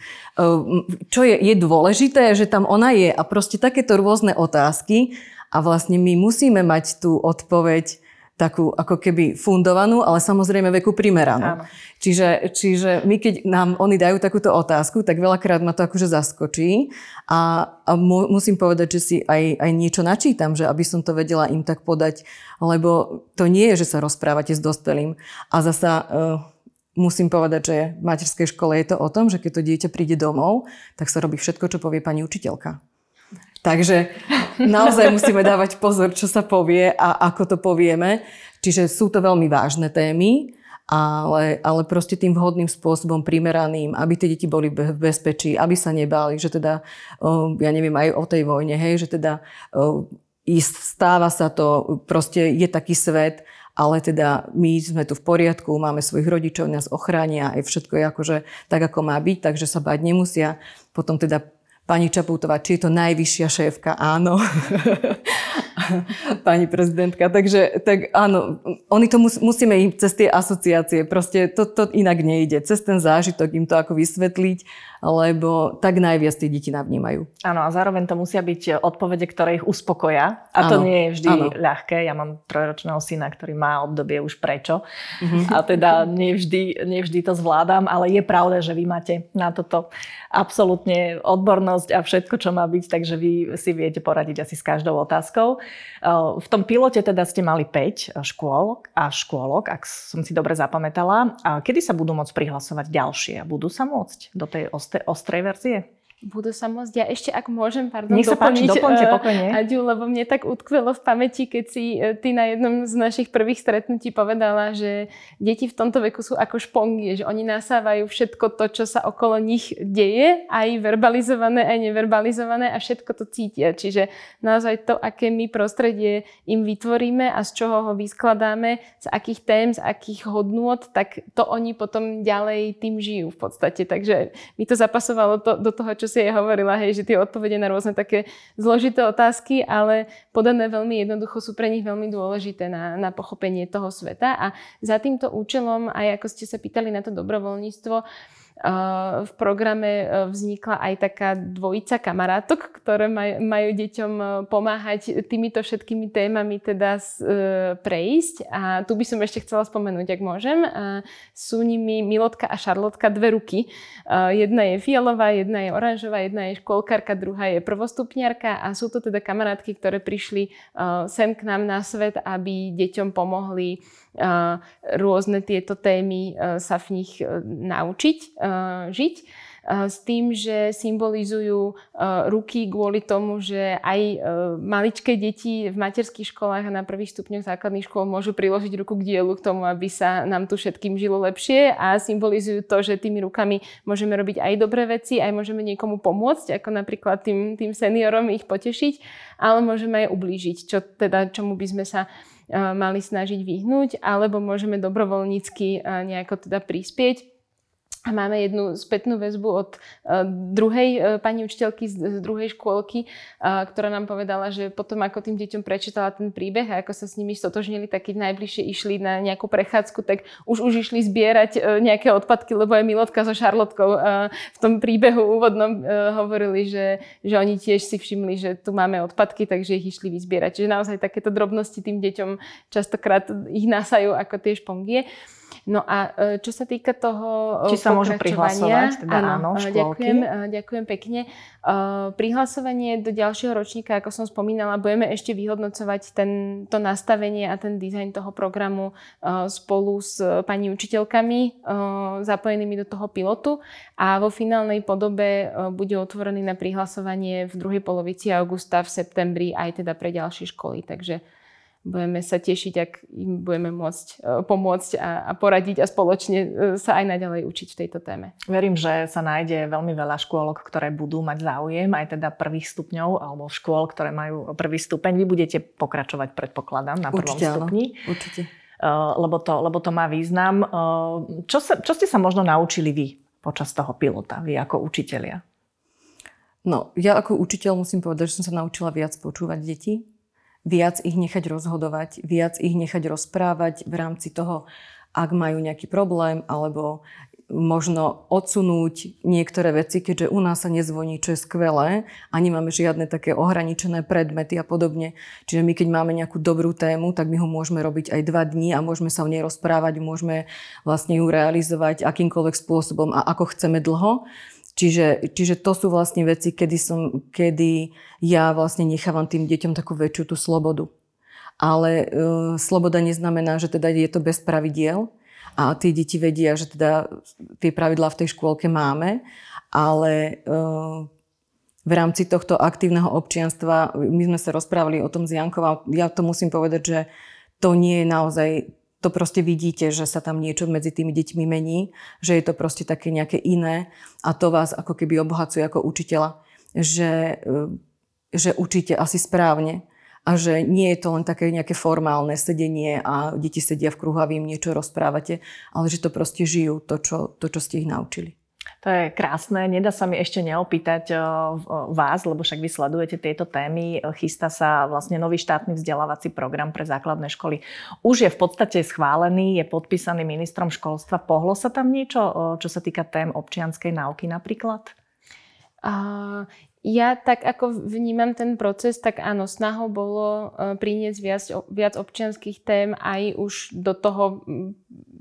čo je, je dôležité, že tam ona je? A proste takéto rôzne otázky. A vlastne my musíme mať tú odpoveď takú ako keby fundovanú, ale samozrejme veku primeranú. Čiže, čiže my keď nám oni dajú takúto otázku, tak veľakrát ma to akože zaskočí a, a mu, musím povedať, že si aj, aj niečo načítam, že aby som to vedela im tak podať, lebo to nie je, že sa rozprávate s dospelým. A zasa uh, musím povedať, že v materskej škole je to o tom, že keď to dieťa príde domov, tak sa robí všetko, čo povie pani učiteľka. Takže naozaj musíme dávať pozor, čo sa povie a ako to povieme. Čiže sú to veľmi vážne témy ale, ale proste tým vhodným spôsobom, primeraným, aby tie deti boli v bezpečí, aby sa nebáli, že teda, ja neviem, aj o tej vojne, hej, že teda stáva sa to, proste je taký svet, ale teda my sme tu v poriadku, máme svojich rodičov, nás ochránia, aj všetko je akože tak, ako má byť, takže sa bať nemusia. Potom teda pani Čaputová, či je to najvyššia šéfka? Áno. pani prezidentka. Takže tak áno, oni to mus, musíme im cez tie asociácie, proste to, to inak nejde. Cez ten zážitok im to ako vysvetliť lebo tak najviac tí deti navnímajú. Áno, a zároveň to musia byť odpovede, ktoré ich uspokoja. A to nie je vždy ano. ľahké. Ja mám trojročného syna, ktorý má obdobie už prečo. Mm-hmm. A teda nevždy, to zvládam, ale je pravda, že vy máte na toto absolútne odbornosť a všetko, čo má byť, takže vy si viete poradiť asi s každou otázkou. V tom pilote teda ste mali 5 škôl a škôlok, ak som si dobre zapamätala. A kedy sa budú môcť prihlasovať ďalšie? Budú sa môcť do tej ostrej verzie? Budú sa môcť. Ja ešte, ak môžem, pardon, Nech sa doplniť, páči, doplňte uh, pokojne. Aďu, lebo mne tak utkvelo v pamäti, keď si uh, ty na jednom z našich prvých stretnutí povedala, že deti v tomto veku sú ako špongy, že oni nasávajú všetko to, čo sa okolo nich deje, aj verbalizované, aj neverbalizované a všetko to cítia. Čiže naozaj to, aké my prostredie im vytvoríme a z čoho ho vyskladáme, z akých tém, z akých hodnôt, tak to oni potom ďalej tým žijú v podstate. Takže mi to zapasovalo to, do toho, čo si jej hovorila, hej, že tie odpovede na rôzne také zložité otázky, ale podané veľmi jednoducho sú pre nich veľmi dôležité na, na pochopenie toho sveta. A za týmto účelom, aj ako ste sa pýtali na to dobrovoľníctvo, v programe vznikla aj taká dvojica kamarátok, ktoré maj, majú deťom pomáhať týmito všetkými témami teda prejsť. A tu by som ešte chcela spomenúť, ak môžem. Sú nimi Milotka a Šarlotka, dve ruky. Jedna je fialová, jedna je oranžová, jedna je školkárka, druhá je prvostupniarka a sú to teda kamarátky, ktoré prišli sem k nám na svet, aby deťom pomohli rôzne tieto témy sa v nich naučiť, žiť s tým, že symbolizujú ruky kvôli tomu, že aj maličké deti v materských školách a na prvých stupňoch základných škôl môžu priložiť ruku k dielu k tomu, aby sa nám tu všetkým žilo lepšie a symbolizujú to, že tými rukami môžeme robiť aj dobré veci, aj môžeme niekomu pomôcť, ako napríklad tým, tým seniorom ich potešiť, ale môžeme aj ublížiť, čo teda, čomu by sme sa mali snažiť vyhnúť, alebo môžeme dobrovoľnícky nejako teda prispieť máme jednu spätnú väzbu od uh, druhej uh, pani učiteľky z, druhej škôlky, uh, ktorá nám povedala, že potom ako tým deťom prečítala ten príbeh a ako sa s nimi stotožnili, tak keď najbližšie išli na nejakú prechádzku, tak už už išli zbierať nejaké odpadky, lebo aj Milotka so Šarlotkou v tom príbehu úvodnom hovorili, že, že oni tiež si všimli, že tu máme odpadky, takže ich išli vyzbierať. Čiže naozaj takéto drobnosti tým deťom častokrát ich nasajú ako tie špongie. No a e, čo sa týka toho Či sa môžu prihlasovať? Teda áno, áno e, ďakujem, e, ďakujem pekne. Prihlasovanie do ďalšieho ročníka, ako som spomínala, budeme ešte vyhodnocovať ten, to nastavenie a ten dizajn toho programu spolu s pani učiteľkami zapojenými do toho pilotu a vo finálnej podobe bude otvorený na prihlasovanie v druhej polovici augusta, v septembri aj teda pre ďalšie školy. Takže budeme sa tešiť, ak im budeme môcť e, pomôcť a, a poradiť a spoločne e, sa aj naďalej učiť v tejto téme. Verím, že sa nájde veľmi veľa škôlok, ktoré budú mať záujem, aj teda prvých stupňov alebo škôl, ktoré majú prvý stupeň. Vy budete pokračovať, predpokladám, na prvom určite, stupni. Áno, určite. Uh, lebo, to, lebo to má význam. Čo, sa, čo ste sa možno naučili vy počas toho pilota, vy ako učitelia? No, ja ako učiteľ musím povedať, že som sa naučila viac počúvať deti viac ich nechať rozhodovať, viac ich nechať rozprávať v rámci toho, ak majú nejaký problém, alebo možno odsunúť niektoré veci, keďže u nás sa nezvoní, čo je skvelé a nemáme žiadne také ohraničené predmety a podobne. Čiže my keď máme nejakú dobrú tému, tak my ho môžeme robiť aj dva dní a môžeme sa o nej rozprávať, môžeme vlastne ju realizovať akýmkoľvek spôsobom a ako chceme dlho. Čiže, čiže to sú vlastne veci, kedy, som, kedy ja vlastne nechávam tým deťom takú väčšiu tú slobodu. Ale uh, sloboda neznamená, že teda je to bez pravidiel a tí deti vedia, že teda tie pravidlá v tej škôlke máme, ale uh, v rámci tohto aktívneho občianstva, my sme sa rozprávali o tom s Jankou a ja to musím povedať, že to nie je naozaj to proste vidíte, že sa tam niečo medzi tými deťmi mení, že je to proste také nejaké iné a to vás ako keby obohacuje ako učiteľa, že, e, že učíte asi správne a že nie je to len také nejaké formálne sedenie a deti sedia v kruhu a vy im niečo rozprávate, ale že to proste žijú, to, čo, to, čo ste ich naučili. To je krásne. Nedá sa mi ešte neopýtať vás, lebo však vy sledujete tieto témy. Chystá sa vlastne nový štátny vzdelávací program pre základné školy. Už je v podstate schválený, je podpísaný ministrom školstva. Pohlo sa tam niečo, čo sa týka tém občianskej náuky napríklad? Uh, ja tak ako vnímam ten proces, tak áno, snahou bolo e, priniesť viac, viac občianských tém aj už do toho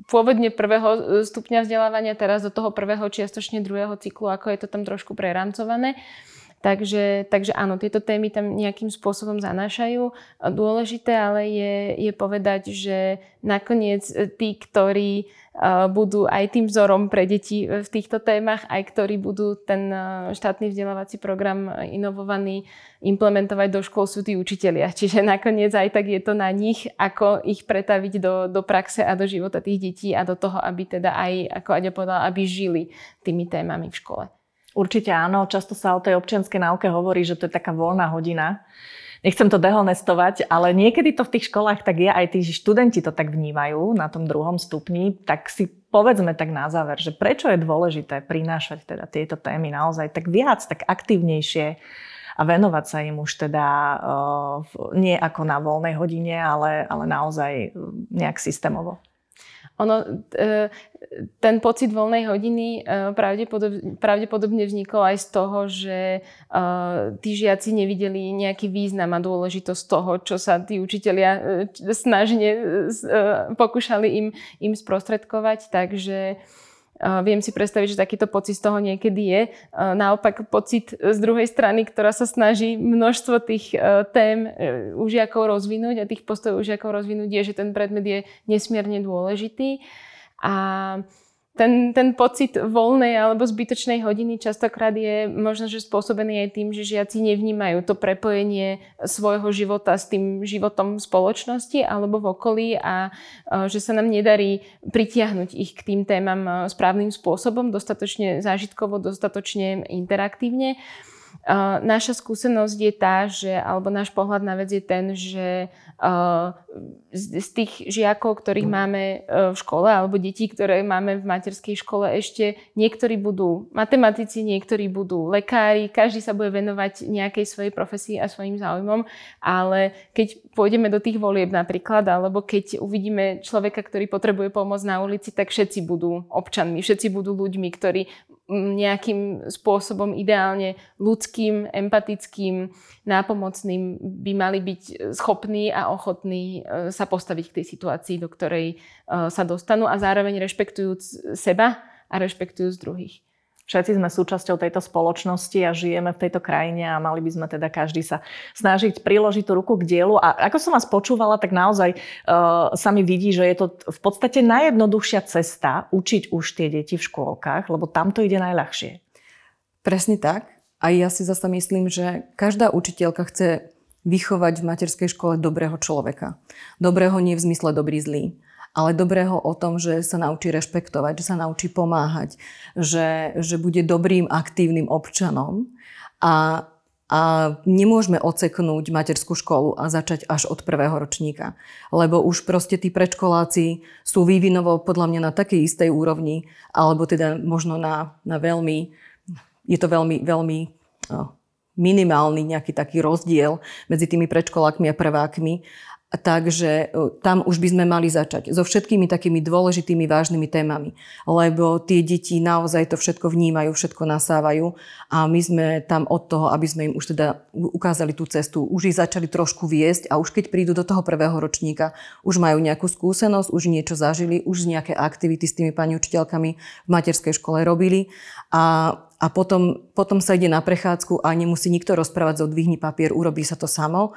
pôvodne prvého e, stupňa vzdelávania, teraz do toho prvého čiastočne druhého cyklu, ako je to tam trošku prerámcované. Takže, takže áno, tieto témy tam nejakým spôsobom zanášajú. Dôležité ale je, je povedať, že nakoniec e, tí, ktorí budú aj tým vzorom pre deti v týchto témach, aj ktorí budú ten štátny vzdelávací program inovovaný implementovať do škôl sú tí učitelia. Čiže nakoniec aj tak je to na nich, ako ich pretaviť do, do praxe a do života tých detí a do toho, aby teda aj, ako Aďa povedala, aby žili tými témami v škole. Určite áno, často sa o tej občianskej náuke hovorí, že to je taká voľná hodina nechcem to dehonestovať, ale niekedy to v tých školách tak je, aj tí študenti to tak vnímajú na tom druhom stupni, tak si povedzme tak na záver, že prečo je dôležité prinášať teda tieto témy naozaj tak viac, tak aktívnejšie a venovať sa im už teda uh, nie ako na voľnej hodine, ale, ale naozaj nejak systémovo. Ono, e, ten pocit voľnej hodiny e, pravdepodobne, vznikol aj z toho, že e, tí žiaci nevideli nejaký význam a dôležitosť toho, čo sa tí učitelia snažne pokúšali im, im sprostredkovať. Takže Viem si predstaviť, že takýto pocit z toho niekedy je. Naopak pocit z druhej strany, ktorá sa snaží množstvo tých e, tém e, už žiakov rozvinúť a tých postojov už žiakov rozvinúť je, že ten predmet je nesmierne dôležitý. A ten, ten pocit voľnej alebo zbytočnej hodiny častokrát je možno, že spôsobený aj tým, že žiaci nevnímajú to prepojenie svojho života s tým životom v spoločnosti alebo v okolí a že sa nám nedarí pritiahnuť ich k tým témam správnym spôsobom, dostatočne zážitkovo, dostatočne interaktívne. Naša skúsenosť je tá, že, alebo náš pohľad na vec je ten, že z tých žiakov, ktorých máme e, v škole, alebo detí, ktoré máme v materskej škole, ešte niektorí budú matematici, niektorí budú lekári, každý sa bude venovať nejakej svojej profesii a svojim záujmom, ale keď pôjdeme do tých volieb napríklad, alebo keď uvidíme človeka, ktorý potrebuje pomoc na ulici, tak všetci budú občanmi, všetci budú ľuďmi, ktorí nejakým spôsobom ideálne ľudským, empatickým, nápomocným by mali byť schopní a ochotní e, sa postaviť k tej situácii, do ktorej e, sa dostanú a zároveň rešpektujúc seba a rešpektujúc druhých. Všetci sme súčasťou tejto spoločnosti a žijeme v tejto krajine a mali by sme teda každý sa snažiť priložiť tú ruku k dielu. A ako som vás počúvala, tak naozaj uh, sa mi vidí, že je to v podstate najjednoduchšia cesta učiť už tie deti v škôlkach, lebo tam to ide najľahšie. Presne tak. A ja si zase myslím, že každá učiteľka chce vychovať v materskej škole dobrého človeka. Dobrého nie v zmysle dobrý zlý, ale dobrého o tom, že sa naučí rešpektovať, že sa naučí pomáhať, že, že bude dobrým, aktívnym občanom a, a nemôžeme oceknúť materskú školu a začať až od prvého ročníka. Lebo už proste tí predškoláci sú vývinovo podľa mňa na takej istej úrovni, alebo teda možno na, na veľmi, je to veľmi, veľmi no, minimálny nejaký taký rozdiel medzi tými predškolákmi a prvákmi. Takže e, tam už by sme mali začať so všetkými takými dôležitými, vážnymi témami, lebo tie deti naozaj to všetko vnímajú, všetko nasávajú a my sme tam od toho, aby sme im už teda ukázali tú cestu, už ich začali trošku viesť a už keď prídu do toho prvého ročníka, už majú nejakú skúsenosť, už niečo zažili, už nejaké aktivity s tými pani učiteľkami v materskej škole robili a a potom, potom sa ide na prechádzku a nemusí nikto rozprávať, zodvihni papier, urobí sa to samo.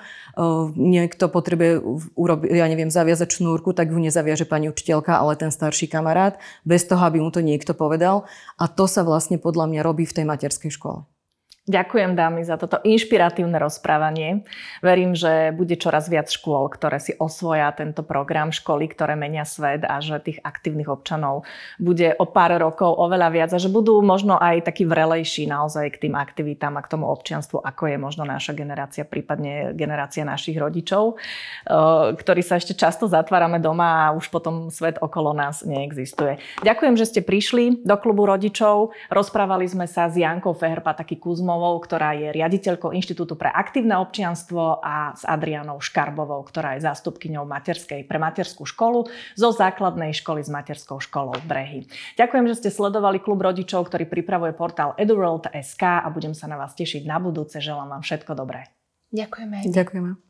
Niekto potrebuje, urobi, ja neviem, zaviazať šnúrku, tak ju nezaviaže pani učiteľka, ale ten starší kamarát, bez toho, aby mu to niekto povedal. A to sa vlastne podľa mňa robí v tej materskej škole. Ďakujem dámy za toto inšpiratívne rozprávanie. Verím, že bude čoraz viac škôl, ktoré si osvoja tento program, školy, ktoré menia svet a že tých aktívnych občanov bude o pár rokov oveľa viac a že budú možno aj takí vrelejší naozaj k tým aktivitám a k tomu občianstvu, ako je možno naša generácia, prípadne generácia našich rodičov, eh, ktorí sa ešte často zatvárame doma a už potom svet okolo nás neexistuje. Ďakujem, že ste prišli do klubu rodičov. Rozprávali sme sa s Jankou Feherpa, taký Kuzmov, Adamovou, ktorá je riaditeľkou Inštitútu pre aktívne občianstvo a s Adrianou Škarbovou, ktorá je zástupkyňou materskej pre materskú školu zo základnej školy s materskou školou Brehy. Ďakujem, že ste sledovali klub rodičov, ktorý pripravuje portál eduworld.sk a budem sa na vás tešiť na budúce. Želám vám všetko dobré. Ďakujeme. Ďakujeme.